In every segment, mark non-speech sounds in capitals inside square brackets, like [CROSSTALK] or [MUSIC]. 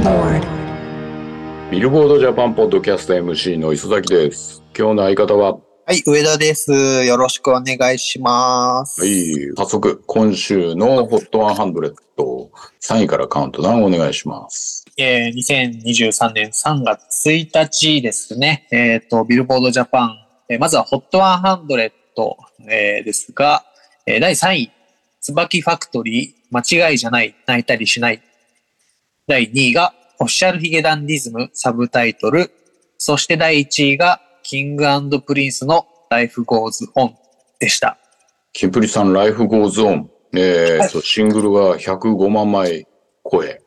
aboard. ビルボードジャパンポッドキャスト MC の磯崎です。今日の相方は、はい、上田です。よろしくお願いします。はい、早速、今週の HOT100、3位からカウントダウンお願いします。えー、2023年3月1日ですね。えっ、と、ビルボードジャパン、えーまずは HOT100、えーですが、えー第3位、つばきファクトリー、間違いじゃない、泣いたりしない。第2位が、 Official髭男dism、Subtitle。そして第1位が、キングプリンスの Life Goes On でした。キンプリさん、 Life Goes On。えーと、シングルが105万枚超え、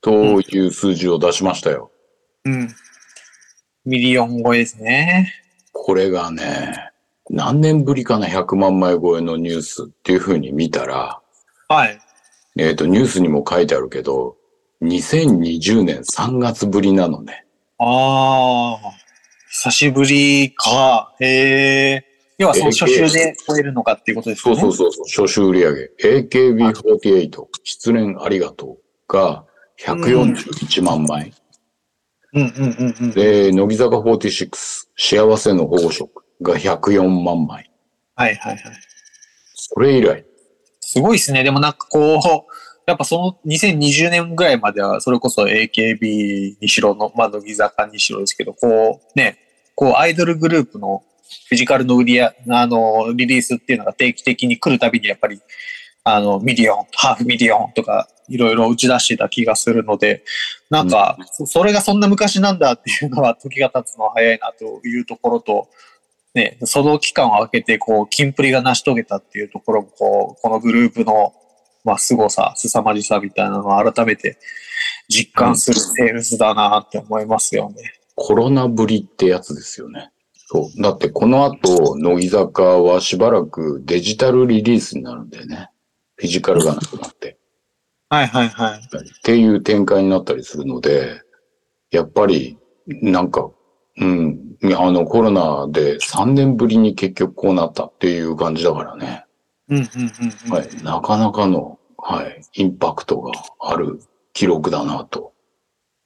という数字を出しましたよ。うん。ミリオン超えですね。これがね、何年ぶりかな、100万枚超えのニュースっていう風に見たら、はい。えっ、と、ニュースにも書いてあるけど、2020年3月ぶりなのね。ああ、久しぶりか。へえ。要はその初週で超えるのかっていうことですそうね。そうそうそう、初週売上 AKB48、失恋ありがとうが141万枚。うんうんうんうん。で、乃木坂46、しあわせの保護色が104万枚。はいはいはい。それ以来。すごいですね。でもなんかこう、やっぱその2020年ぐらいまでは、それこそ AKB にしろの、まあ、乃木坂にしろですけど、こう、ね、こう、アイドルグループのフィジカルの売りや、あの、リリースっていうのが定期的に来るたびに、やっぱり、あの、ミリオン、ハーフミリオンとか、いろいろ打ち出してた気がするので、なんか、そそれがそんな昔なんだっていうのは、時が経つのは早いなというところと、ね、その期間を空けて、こう、キンプリが成し遂げたっていうところも、こう、このグループの、まあ、凄さ、凄まじさみたいなのを改めて実感するセールスだなって思いますよね。コロナぶりってやつですよね。そう。だってこの後、乃木坂はしばらくデジタルリリースになるんだよね。フィジカルがなくなって。はいはいはい。っていう展開になったりするので、やっぱり、なんか、うん、あのコロナで3年ぶりに結局こうなったっていう感じだからね。うんうんうんうん。はい。なかなかの、はい、インパクトがある記録だなと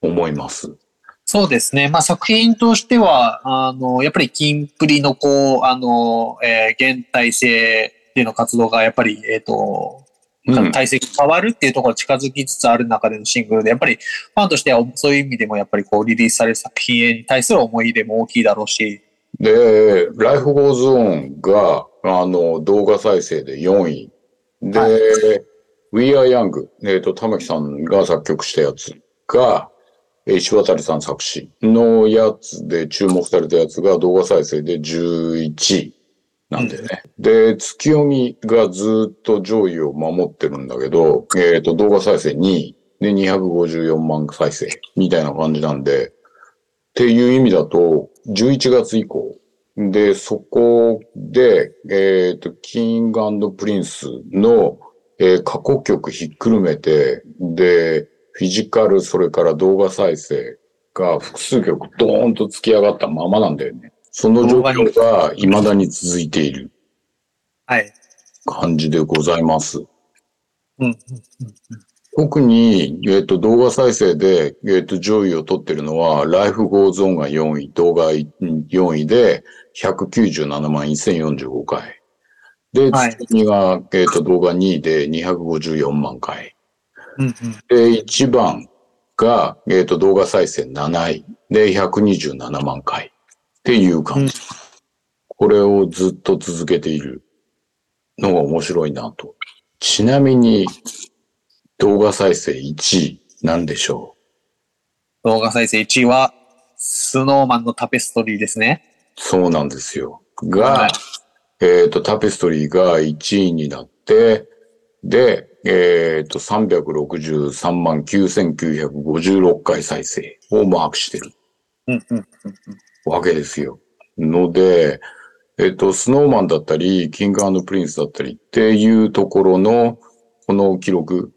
思います。そうですね。まあ作品としては、あの、やっぱりキンプリのこう、あの、えー現体制での活動がやっぱり、えっ、と、うん。体制が変わるっていうところに近づきつつある中でのシングルで、やっぱりファンとしてはそういう意味でもやっぱりこうリリースされる作品に対する思い入れも大きいだろうし、で、 Life Goes On が、あの、動画再生で4位。で、はい。We Are Young、えっ、と、玉木さんが作曲したやつが、えー石渡さん作詞のやつで注目されたやつが動画再生で11位なんだよね。で、ツキヨミがずっと上位を守ってるんだけど、えっ、と、動画再生2位。で254万再生みたいな感じなんで、っていう意味だと、11月以降、で、そこで、えっ、と、キングプリンスの、えー過去曲ひっくるめて、で、フィジカル、それから動画再生が複数曲ドーンと突き上がったままなんだよね。その状況が未だに続いているはい。感じでございます。うんうん特に、えっ、と、動画再生で、えっ、と、上位を取ってるのは、 Life Goes On が4位、動画4位で、197万1045回。で、はい次が、えっ、と、動画2位で254万回。うんうんで、1番が、えっ、と、動画再生7位で127万回。っていう感じ。これをずっと続けているのが面白いなと。ちなみに、動画再生1位なんでしょ動画再生1位は、スノーマンのタペストリーですね。うそうなんですよ。はがい、えっ、と、タペストリーが1位になって、で、えっ、と、363万9956回再生をマークしてる。うんうんわけですよ。ので、えっと、スノーマンだったり、キングプリンスだったりっていうところの、この記録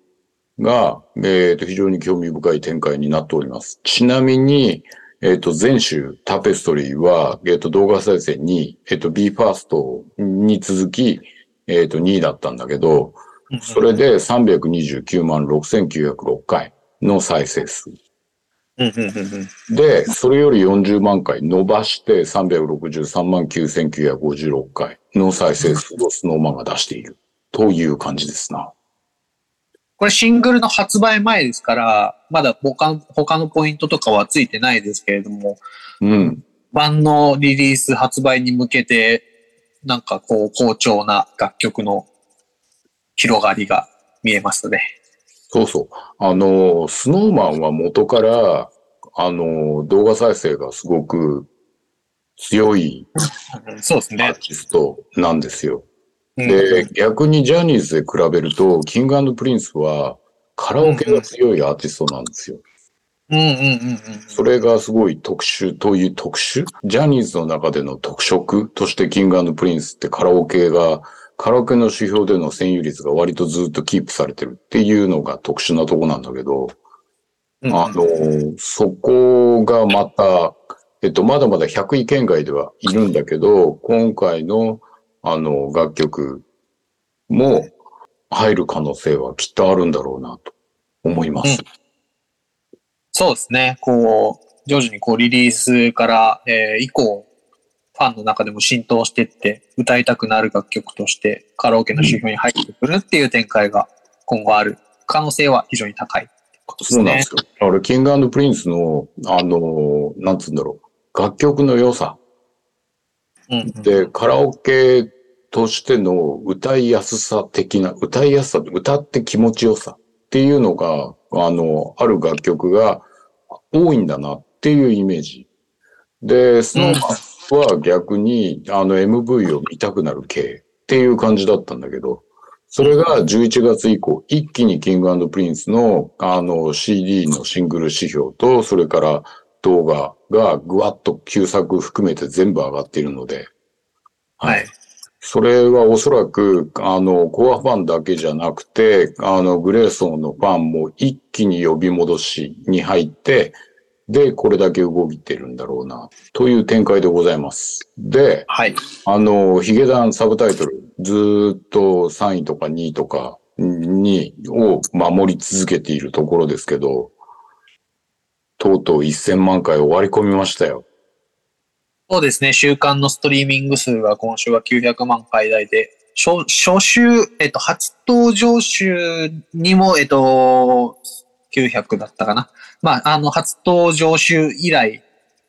が、えっと、非常に興味深い展開になっております。ちなみに、えっと、前週、タペストリーは、えっと、動画再生に、えっと、b ファーストに続き、えっと、2位だったんだけど、うんそれで329万6906回の再生数。で、それより40万回伸ばして363万9956回の再生数をスノーマンが出しているという感じですな。これシングルの発売前ですから、まだ他他のポイントとかはついてないですけれども、うん。版のリリース発売に向けて、なんかこう、好調な楽曲の広がりが見えますね。そうそう。あの、スノーマンは元から、あの、動画再生がすごく強い [LAUGHS] そうですねアー。ティストなんですよ。うんで、逆にジャニーズで比べると、キングプリンスはカラオケが強いアーティストなんですよ。うんうんうんうん。それがすごい特殊という特殊？ジャニーズの中での特色としてキングプリンスってカラオケが、カラオケの指標での占有率が割とずっとキープされてるっていうのが特殊なとこなんだけど、うんあの、そこがまた、えっと、まだまだ100位圏外ではいるんだけど、今回の、あの、楽曲も入る可能性はきっとあるんだろうなと思います。そうですね。こう、徐々にこうリリースから、えー以降、ファンの中でも浸透していって、歌いたくなる楽曲としてカラオケの指標に入ってくるっていう展開が今後ある可能性は非常に高いってことですねそうなんです。よ。だから、キングプリンスの、あの、なんつうんだろう、楽曲の良さうんうんで、カラオケとしての歌いやすさ的な、歌いやすさ、歌って気持ちよさっていうのが、あの、ある楽曲が多いんだなっていうイメージ。で、スノーマンは逆に、あの、MV を見たくなる系っていう感じだったんだけど、それが11月以降、一気にキングプリンスの、あの、CD のシングル指標と、それから動画がぐわっと旧作含めて全部上がっているので、はい。それはおそらく、あの、コアファンだけじゃなくて、あの、グレーゾーンのファンも一気に呼び戻しに入って、で、これだけ動いてるんだろうな、という展開でございます。で、はい。あの、ヒゲダンサブタイトル、ずーっと3位とか2位とかに、を守り続けているところですけど、とうとう1000万回終わり込みましたよ。そうですね。週間のストリーミング数が今週は900万回台で、初初週、えっと、初登場週にも、えっと、900だったかな。まあ、あの、初登場週以来、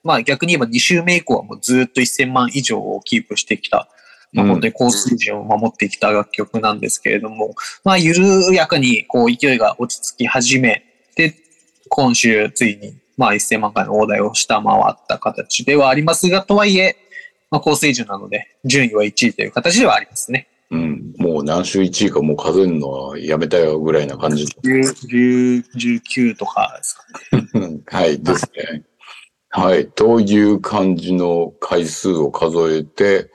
まあ逆に言えば2週目以降はもうずっと1000万以上をキープしてきた、まあうん本当に高水準を守ってきた楽曲なんですけれども、まあ緩やかにこう勢いが落ち着き始めて、今週ついにまあ1000万回の大台を下回った形ではありますが、とはいえ、まあ高水準なので、順位は1位という形ではありますね。うん。もう何週1位かもう数えるのはやめたよぐらいな感じ。10、10 19とかですかね。う [LAUGHS] んはい、ですね。はい。という感じの回数を数えて、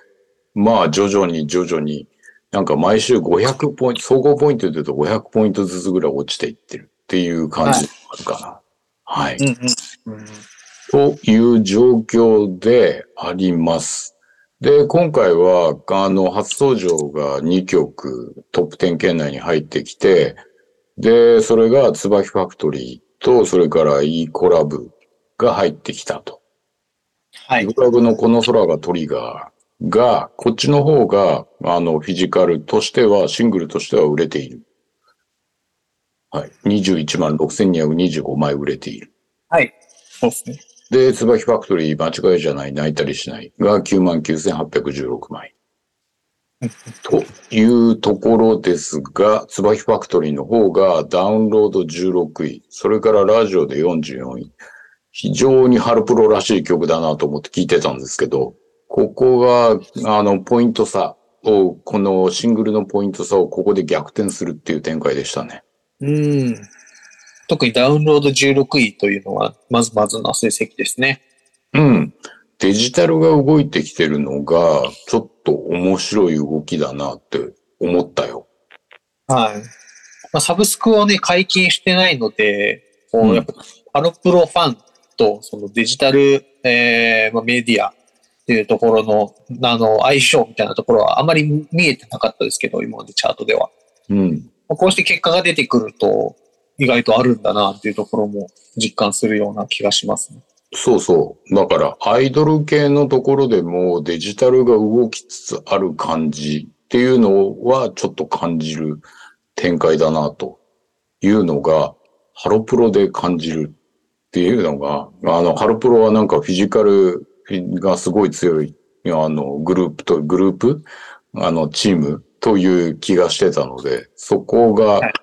まあ、徐々に徐々に、なんか毎週500ポイント、総合ポイントで言うと500ポイントずつぐらい落ちていってるっていう感じがあるかな。はい。うんうん。うんという状況であります。で、今回は、あの、初登場が2曲トップ10圏内に入ってきて、で、それが椿ファクトリーと、それから E コラブが入ってきたと。はい E。コラブのこの空がトリガーが、こっちの方が、あの、フィジカルとしては、シングルとしては売れている。はい。21万6225枚売れている。はい。そうですね。で、椿ファクトリー間違いじゃない、泣いたりしないが99,816枚。というところですが、椿ファクトリーの方がダウンロード16位、それからラジオで44位。非常にハルプロらしい曲だなと思って聞いてたんですけど、ここが、あの、ポイント差を、このシングルのポイント差をここで逆転するっていう展開でしたね。うん。特にダウンロード16位というのは、まずまずな成績ですね。うん。デジタルが動いてきてるのが、ちょっと面白い動きだなって思ったよ。はい。まあ、サブスクをね、解禁してないので、こうんう、やっぱ、ハロプロファンと、そのデジタル、えーまあ、メディアっていうところの、あの、相性みたいなところはあまり見えてなかったですけど、今までチャートでは。うん。まあこうして結果が出てくると、意外とあるんだなっていうところも実感するような気がしますね。そうそう。だから、アイドル系のところでもデジタルが動きつつある感じっていうのはちょっと感じる展開だなというのが、ハロプロで感じるっていうのが、あの、ハロプロはなんかフィジカルがすごい強い、あの、グループと、グループ？あの、チームという気がしてたので、そこがはい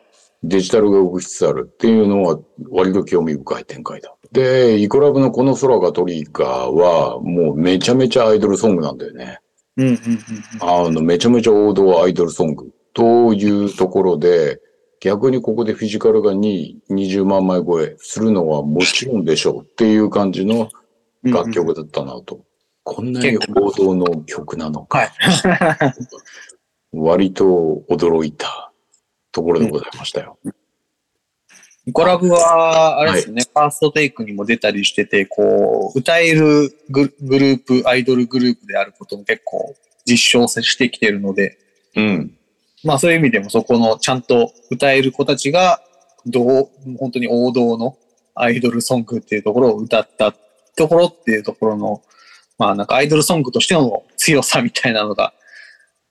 デジタルが動きつつあるっていうのは割と興味深い展開だ。で、イコラブのこの空がトリガーはもうめちゃめちゃアイドルソングなんだよね。うんうんうんあの、めちゃめちゃ王道アイドルソングというところで、逆にここでフィジカルが2位、20万枚超えするのはもちろんでしょうっていう感じのうん。楽曲だったなと。こんなに王道の曲なのか。はい。[LAUGHS] 割と驚いたところでございましたよ。イコラブは、あれですよね、ファーストテイクにも出たりしてて、こう、歌えるググループ、アイドルグループであることも結構実証してきてるので、うん。まあそういう意味でもそこのちゃんと歌える子たちが、どう、本当に王道のアイドルソングっていうところを歌ったところっていうところの、まあなんかアイドルソングとしての強さみたいなのが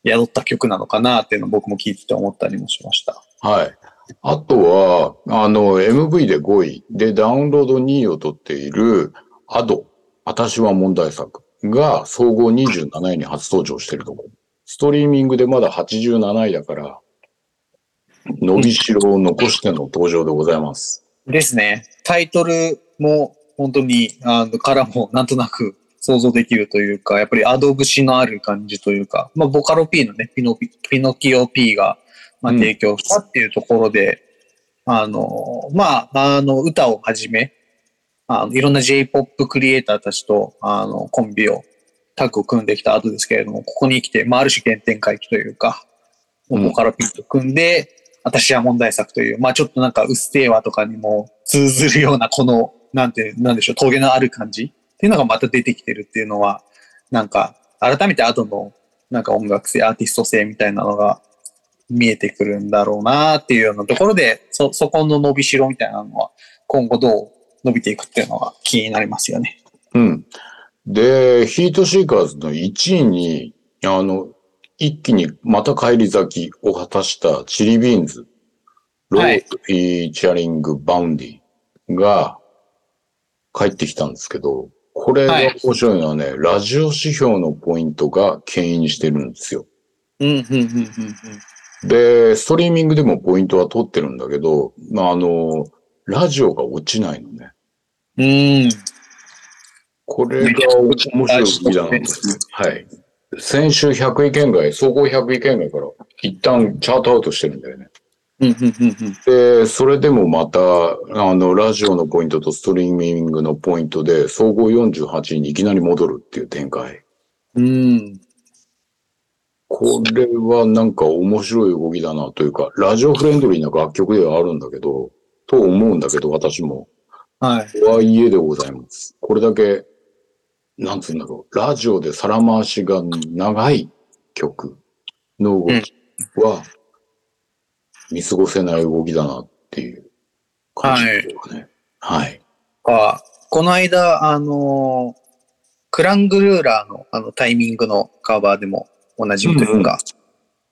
宿った曲なのかなっていうのを僕も聞いてて思ったりもしました。はい。あとは、あの、MV で5位でダウンロード2位を取っているアド、私は問題作が総合27位に初登場しているところ。ストリーミングでまだ87位だから、伸びしろを残しての登場でございます。ですね。タイトルも本当に、あの、からもなんとなく想像できるというか、やっぱりアド節のある感じというか、まあ、ボカロ P のね、ピノピピノキオ P が、まあ、うん。提供したっていうところで、あの、まあ、あの、歌をはじめ、あのいろんな J-POP クリエイターたちと、あの、コンビを、タッグを組んできた後ですけれども、ここに来て、まあ、ある種原点回帰というか、うん。ボカロ P と組んで、私は問題作という、まあちょっとなんか、うっせぇわとかにも通ずるような、この、なんて、なんでしょう、峠のある感じっていうのがまた出てきてるっていうのは、なんか、改めて後の、なんか音楽性、アーティスト性みたいなのが見えてくるんだろうなっていうようなところで、そ、そこの伸びしろみたいなのは、今後どう伸びていくっていうのが気になりますよね。うん。で、ヒートシーカーズの1位に、あの、一気にまた返り咲きを果たしたチリビーンズ、ロはいードフィーチャリングバウンディが帰ってきたんですけど、これが面白いのはね、ラジオ指標のポイントが牽引してるんですよ。うん、うん、うん、うん、で、ストリーミングでもポイントは取ってるんだけど、まあ、あの、ラジオが落ちないのね。うん。うん。これが面白いなと。はい。先週100位圏外、総合100位圏外から一旦チャートアウトしてるんだよね。うん、うん、うん、うん。で、それでもまた、あの、ラジオのポイントとストリーミングのポイントで、総合48位にいきなり戻るっていう展開。うん。これはなんか面白い動きだなというか、ラジオフレンドリーな楽曲ではあるんだけど、と思うんだけど、私も。はい。とはいえでございます。これだけ、なんつうんだろう、ラジオで皿回しが長い曲の動きは、見過ごせない動きだなっていう感じですかね。はい。か、この間、あの、クラングルーラーのあのタイミングのカバーでもおなじみというか、うん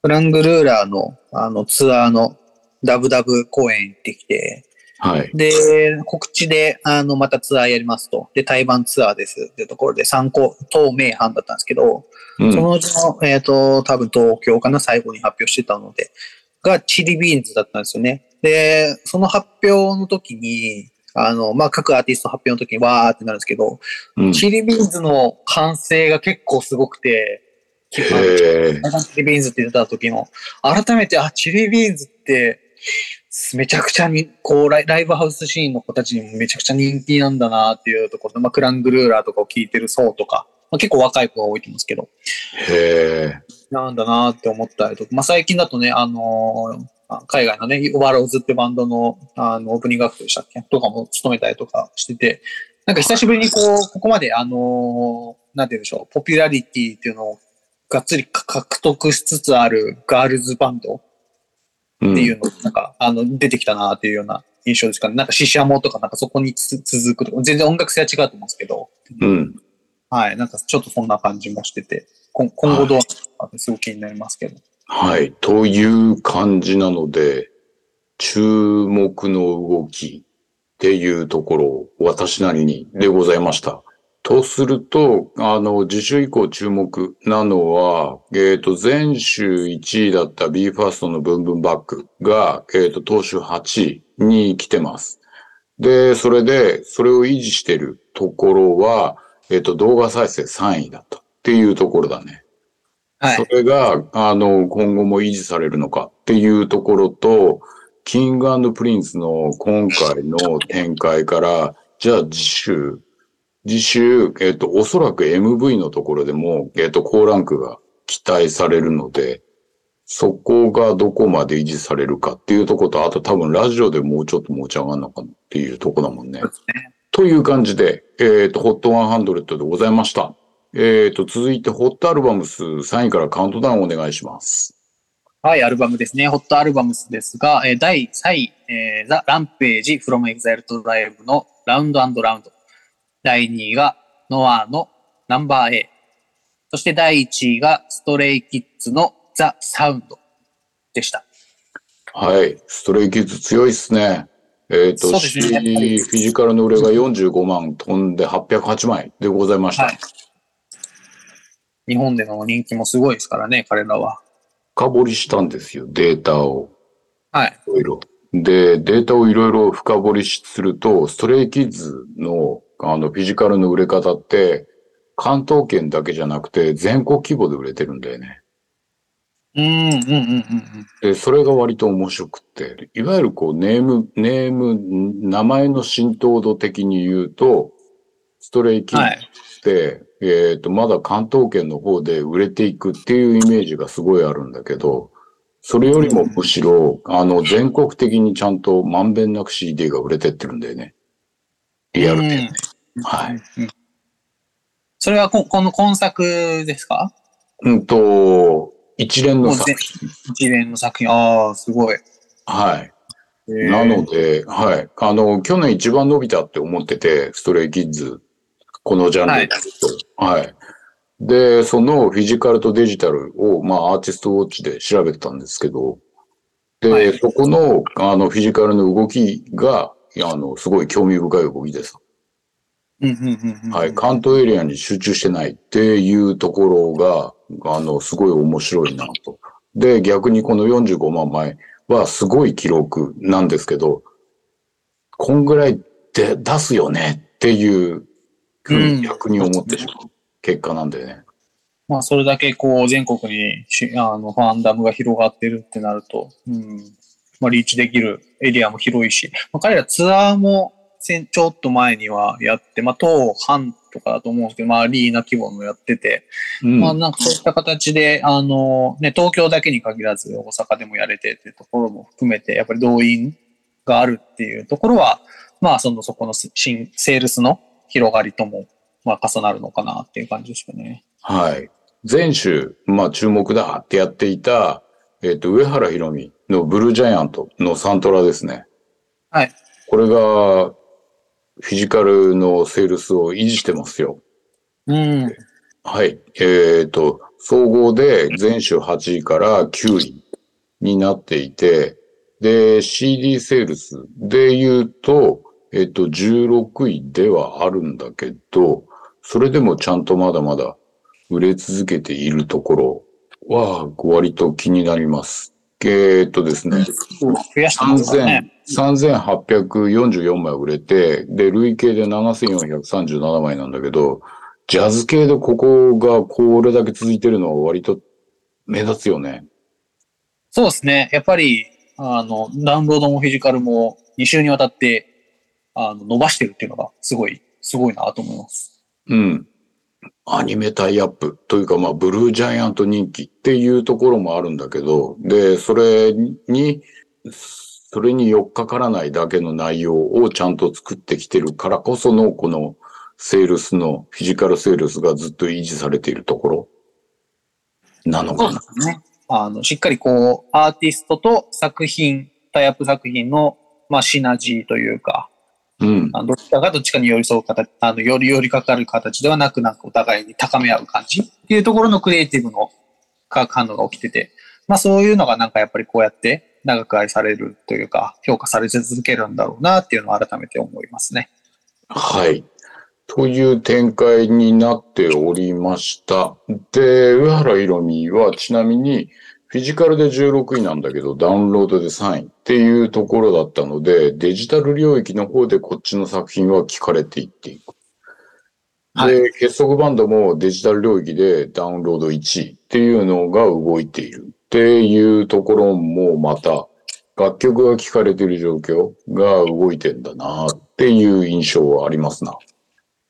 クラングルーラーのあのツアーのダブダブ公演行ってきて、はい。で、告知で、あの、またツアーやりますと。で、対バンツアーですっていうところで参考、東名阪だったんですけど、うんそのうちの、えっ、と、多分東京かな、最後に発表してたので、が Chilli Beans. だったんですよね。で、その発表の時に、あの、まあ、各アーティスト発表の時にわーってなるんですけど、うん Chilli Beans. の歓声が結構すごくて。 Chilli Beans. って言った時の、改めて、あ、 Chilli Beans. って、めちゃくちゃに、こうライ、ライブハウスシーンの子たちにもめちゃくちゃ人気なんだなっていうところで、まあ、 klang ruler とかを聞いてる層とか、まあ、結構若い子が多いと思うんですけど、へえ。なんだなって思ったりとか、まあ、最近だとね、あのーあ海外のね、ワローズってバンドの、あの、オープニングアクトでしたっけ？とかも務めたりとかしてて、なんか久しぶりにこう、ここまであのーなんて言うんでしょう、ポピュラリティっていうのをがっつり獲得しつつあるガールズバンドうんっていうの、なんか、あの、出てきたなっていうような印象ですかね。なんか、シシャモとか、なんかそこにつ続くとか、全然音楽性は違うと思うんですけど、うん。はい。なんか、ちょっとそんな感じもしてて、今今後どうなるかってすごく気になりますけど。はい。という感じなので、注目の動きっていうところを私なりにでございました。とすると、あの、次週以降注目なのは、えっ、と、前週1位だった BE:FIRST のブンブンバックが、えっ、と、当週8位に来てます。で、それで、それを維持してるところは、えっ、と、動画再生3位だったっていうところだね。そはい。れが、あの、今後も維持されるのかっていうところと、 King & Prince の今回の展開から、じゃあ次週、次週、えっ、と、おそらく MV のところでも、えっ、と、高ランクが期待されるので、そこがどこまで維持されるかっていうところと、あと多分ラジオでもうちょっと持ち上がるのかなっていうところだもんねね。という感じで、えっ、と、HOT100 でございました。えっ、と、続いて、ホットアルバムス3位からカウントダウンお願いします。はい、アルバムですね。ホットアルバムスですが、えー第3位、えー、ザ・ランページ from Exile to Live のラウンドラウンド。第2位がノアのナンバー A。そして第1位がストレイキッズのザ・サウンドでした。はい。ストレイキッズ強いっすね。えっ、と、そうですねフィジカルの売れが45万飛んで808枚でございました。はい日本での人気もすごいですからね、彼らは。深掘りしたんですよ、データを。はい。いろいろ。で、データをいろいろ深掘りすると、ストレイキッズのあのフィジカルの売れ方って、関東圏だけじゃなくて全国規模で売れてるんだよね。うん、うん、うん、うんうん。で、それが割と面白くって、いわゆるこうネーム、ネーム、名前の浸透度的に言うと、ストレイキッズはい。って、えっ、と、まだ関東圏の方で売れていくっていうイメージがすごいあるんだけど、それよりもむしろ、あの、全国的にちゃんとまんべんなく CD が売れてってるんだよね。リアルで、ね。はい。うん。それはここの今作ですか？うんと、一連の作品。一連の作品。ああ、すごい。はい。なので、はい。あの、去年一番伸びたって思ってて、ストレイキッズ、このジャンルで言うと。はい。で、そのフィジカルとデジタルを、まあ、アーティストウォッチで調べてたんですけど、で、はいそこの、あの、フィジカルの動きが、あの、すごい興味深い動きです。うんうんうんうん。はい。関東エリアに集中してないっていうところが、あの、すごい面白いなと。で、逆にこの45万枚はすごい記録なんですけど、こんぐらいで出すよねっていうふうに逆に思ってしまう結果なんだよね。まあ、それだけこう、全国にしあのファンダムが広がってるってなると、うん。まあ、リーチできるエリアも広いし、まあ、彼らツアーもちょっと前にはやって、まあ、当半とかだと思うんですけど、まあ、アリーナ規模のやってて、うんまあ、なんかそういった形で、あの、ね、東京だけに限らず大阪でもやれてっていうところも含めて、やっぱり動員があるっていうところは、まあ、その、そこの新、セールスの広がりとも、まあ、重なるのかなっていう感じですよね。はい。前週、まあ注目だってやっていた、えっ、と、上原ひろみのブルージャイアントのサントラですね。はい。これが、フィジカルのセールスを維持してますよ。うん。はい。えっ、と、総合で前週8位から9位になっていて、で、CD セールスで言うと、えっ、と、16位ではあるんだけど、それでもちゃんとまだまだ売れ続けているところは、割と気になります。えっ、とですね、増やしすね。3844枚売れて、で、累計で7437枚なんだけど、ジャズ系でここがこれだけ続いてるのは割と目立つよね。そうですね。やっぱり、あの、ダウンロードもフィジカルも2週にわたって、あの、伸ばしてるっていうのがすごい、すごいなと思います。うん。アニメタイアップというか、まあ、ブルージャイアント人気っていうところもあるんだけど、で、それに、それに寄っかからないだけの内容をちゃんと作ってきてるからこその、このセールスの、フィジカルセールスがずっと維持されているところなのかな？ね。あの、しっかりこう、アーティストと作品、タイアップ作品の、まあ、シナジーというか、うん。あのどっちかがどっちかに寄り添う形、あの、より寄りかかる形ではなく、なんかお互いに高め合う感じ？っていうところのクリエイティブの化学反応が起きてて、まあそういうのがなんかやっぱりこうやって長く愛されるというか、評価され続けるんだろうなっていうのを改めて思いますね。はい。という展開になっておりました。で、上原ひろみはちなみに、フィジカルで16位なんだけど、ダウンロードで3位っていうところだったので、デジタル領域の方でこっちの作品は聞かれていっていく。はいで、結束バンドもデジタル領域でダウンロード1位っていうのが動いているっていうところもまた、楽曲が聴かれている状況が動いてんだなっていう印象はありますな。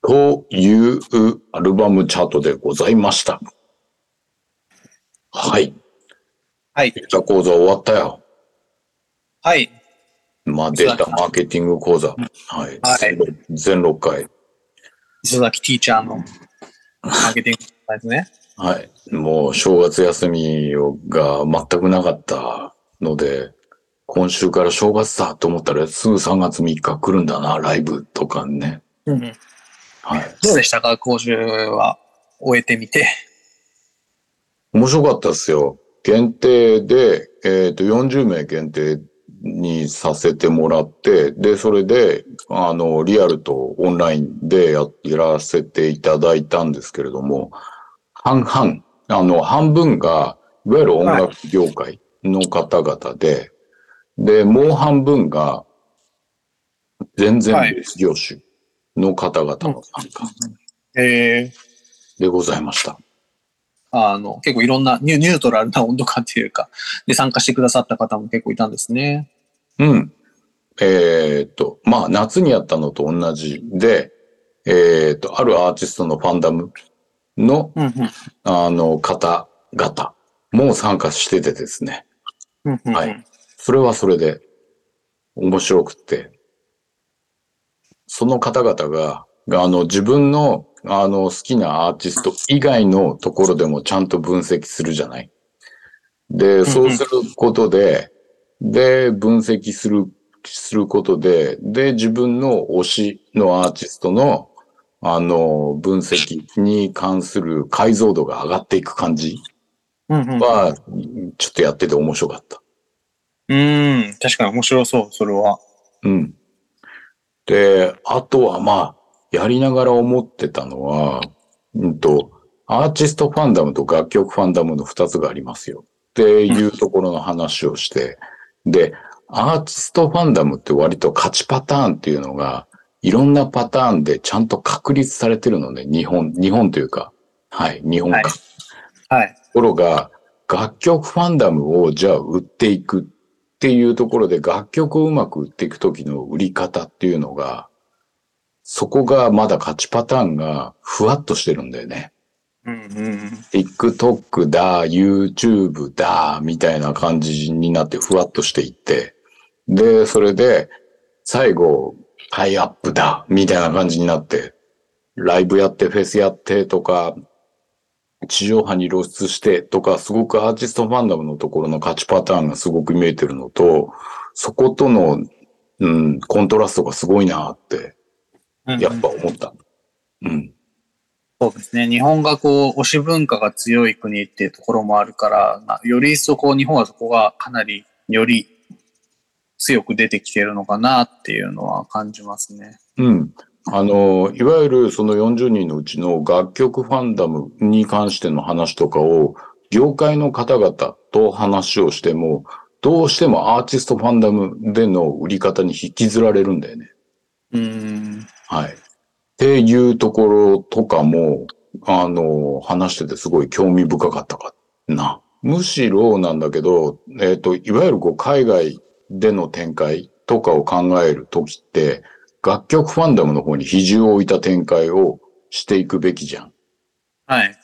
というアルバムチャートでございました。はい。はい。データ講座終わったよ。はい。まあ、データマーケティング講座。はい。はい全6回。磯崎ティーチャーのマーケティングですね。はい。もう正月休みが全くなかったので、今週から正月だと思ったらすぐ3月3日来るんだな、ライブとかね。うん。はい。どうでしたか？今週は終えてみて。面白かったですよ。限定で、えっ、と、40名限定にさせてもらって、で、それで、あの、リアルとオンラインでややらせていただいたんですけれども、半々、あの、半分が、いわゆる音楽業界の方々で、で、もう半分が、全然別業種の方々の参加えー、でございました。あの、結構いろんなニュニュートラルな温度感というか、で参加してくださった方も結構いたんですね。うん。えーっと、まあ、夏にやったのと同じで、えーっと、あるアーティストのファンダムの、うんうん。あの、方々も参加しててですね。うんうんうんはいそれはそれで面白くって、その方々が、あの、自分の、あの、好きなアーティスト以外のところでもちゃんと分析するじゃない？で、そうすることで、で、分析する、することで、で、自分の推しのアーティストの、あの、分析に関する解像度が上がっていく感じは、ちょっとやってて面白かった。うん、確かに面白そう、それは。うん。で、あとはまあ、やりながら思ってたのは、うんと、アーティストファンダムと楽曲ファンダムの二つがありますよ。っていうところの話をして、で、アーティストファンダムって割と勝ちパターンっていうのが、いろんなパターンでちゃんと確立されてるのね、日本、日本というか、はい、日本か。はいはい。ところが、楽曲ファンダムをじゃあ売っていくっていうところで楽曲をうまく売っていくときの売り方っていうのが、そこがまだ勝ちパターンがふわっとしてるんだよね。うんうん。TikTok だ、YouTube だ、みたいな感じになってふわっとしていって、で、それで最後タイアップだ、みたいな感じになって、ライブやってフェスやってとか、地上波に露出してとか、すごくアーティストファンダムのところの勝ちパターンがすごく見えてるのと、そことの、うん、コントラストがすごいなって、うんやっぱ思った。うん。そうですね。日本がこう、推し文化が強い国っていうところもあるから、なより一層こう、日本はそこがかなり、より強く出てきてるのかなっていうのは感じますね。うん。あの、いわゆるその40人のうちの楽曲ファンダムに関しての話とかを、業界の方々と話をしても、どうしてもアーティストファンダムでの売り方に引きずられるんだよね。うん。はい。っていうところとかも、あの、話しててすごい興味深かったかな。むしろなんだけど、えっ、と、いわゆるこう海外での展開とかを考えるときって、楽曲ファンダムの方に比重を置いた展開をしていくべきじゃん。はい。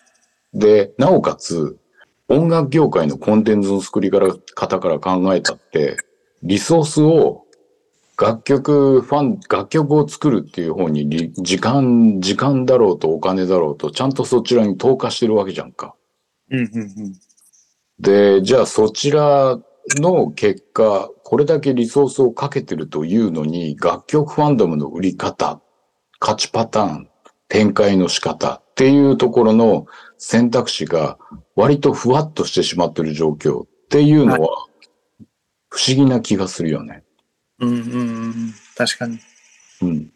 で、なおかつ、音楽業界のコンテンツの作り方から考えたって、リソースを楽曲、ファン、楽曲を作るっていう方にり時間、時間だろうとお金だろうと、ちゃんとそちらに投下してるわけじゃんか。うんうんうん。で、じゃあそちらの結果、これだけリソースをかけてるというのに、楽曲ファンダムの売り方、勝ちパターン、展開の仕方っていうところの選択肢が割とふわっとしてしまってる状況っていうのは不思議な気がするよね。うんうんうん。確かに。うん。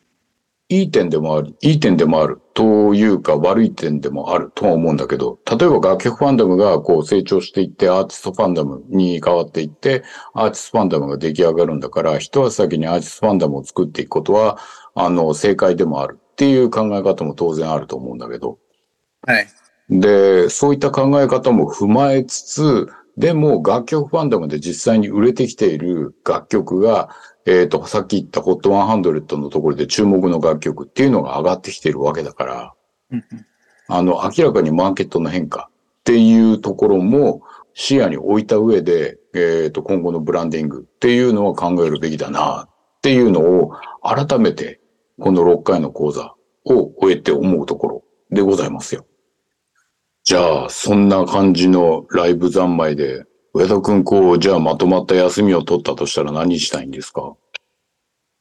いい点でもある、いい点でもあるというか悪い点でもあるとは思うんだけど、例えば楽曲ファンダムがこう成長していってアーティストファンダムに変わっていって、アーティストファンダムが出来上がるんだから、一足先にアーティストファンダムを作っていくことは、あの、正解でもあるっていう考え方も当然あると思うんだけど、はい。で、そういった考え方も踏まえつつ、でも楽曲ファンダムで実際に売れてきている楽曲が、えっ、と、さっき言った HOT100 のところで注目の楽曲っていうのが上がってきているわけだから、うんうんあの、明らかにマーケットの変化っていうところも視野に置いた上で、えっ、と、今後のブランディングっていうのは考えるべきだなっていうのを改めてこの6回の講座を終えて思うところでございますよ。じゃあ、そんな感じのライブ三昧で、上田くんこう、じゃあまとまった休みを取ったとしたら何したいんですか？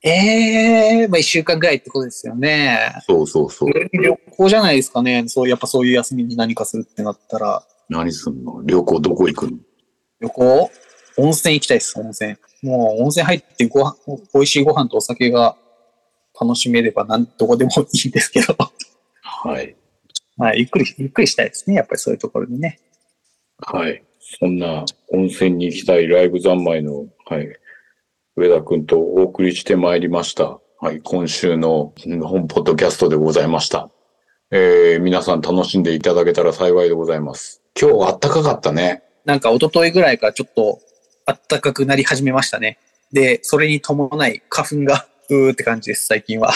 ええまあ一週間ぐらいってことですよね。そうそうそう。旅行じゃないですかね。そう、やっぱそういう休みに何かするってなったら。何すんの？旅行どこ行くの旅行？温泉行きたいです、温泉。もう温泉入ってご飯、美味しいご飯とお酒が楽しめればなんどこでもいいんですけど。はい。まあ、ゆっくり、ゆっくりしたいですね。やっぱりそういうところにね。はい。そんな温泉に行きたいライブ三昧の、はい。上田くんとお送りしてまいりました。はい。今週のうん本ポッドキャストでございました。えー、皆さん楽しんでいただけたら幸いでございます。今日あったかかったね。なんか一昨日ぐらいからちょっと暖かくなり始めましたね。で、それに伴い花粉がうーって感じです、最近は。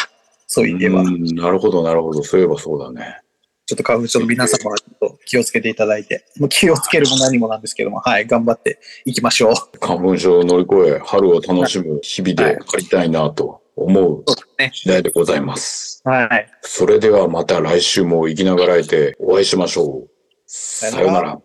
そういう意味では。うんなるほど、なるほど。そういえばそうだね。ちょっと花粉症の皆様はちょっと気をつけていただいて、もう気をつけるも何もなんですけども、はい、頑張っていきましょう。花粉症を乗り越え、春を楽しむ日々でありたいなと思う。次第でございます。はい。それではまた来週も生きながらえてお会いしましょう。さようなら。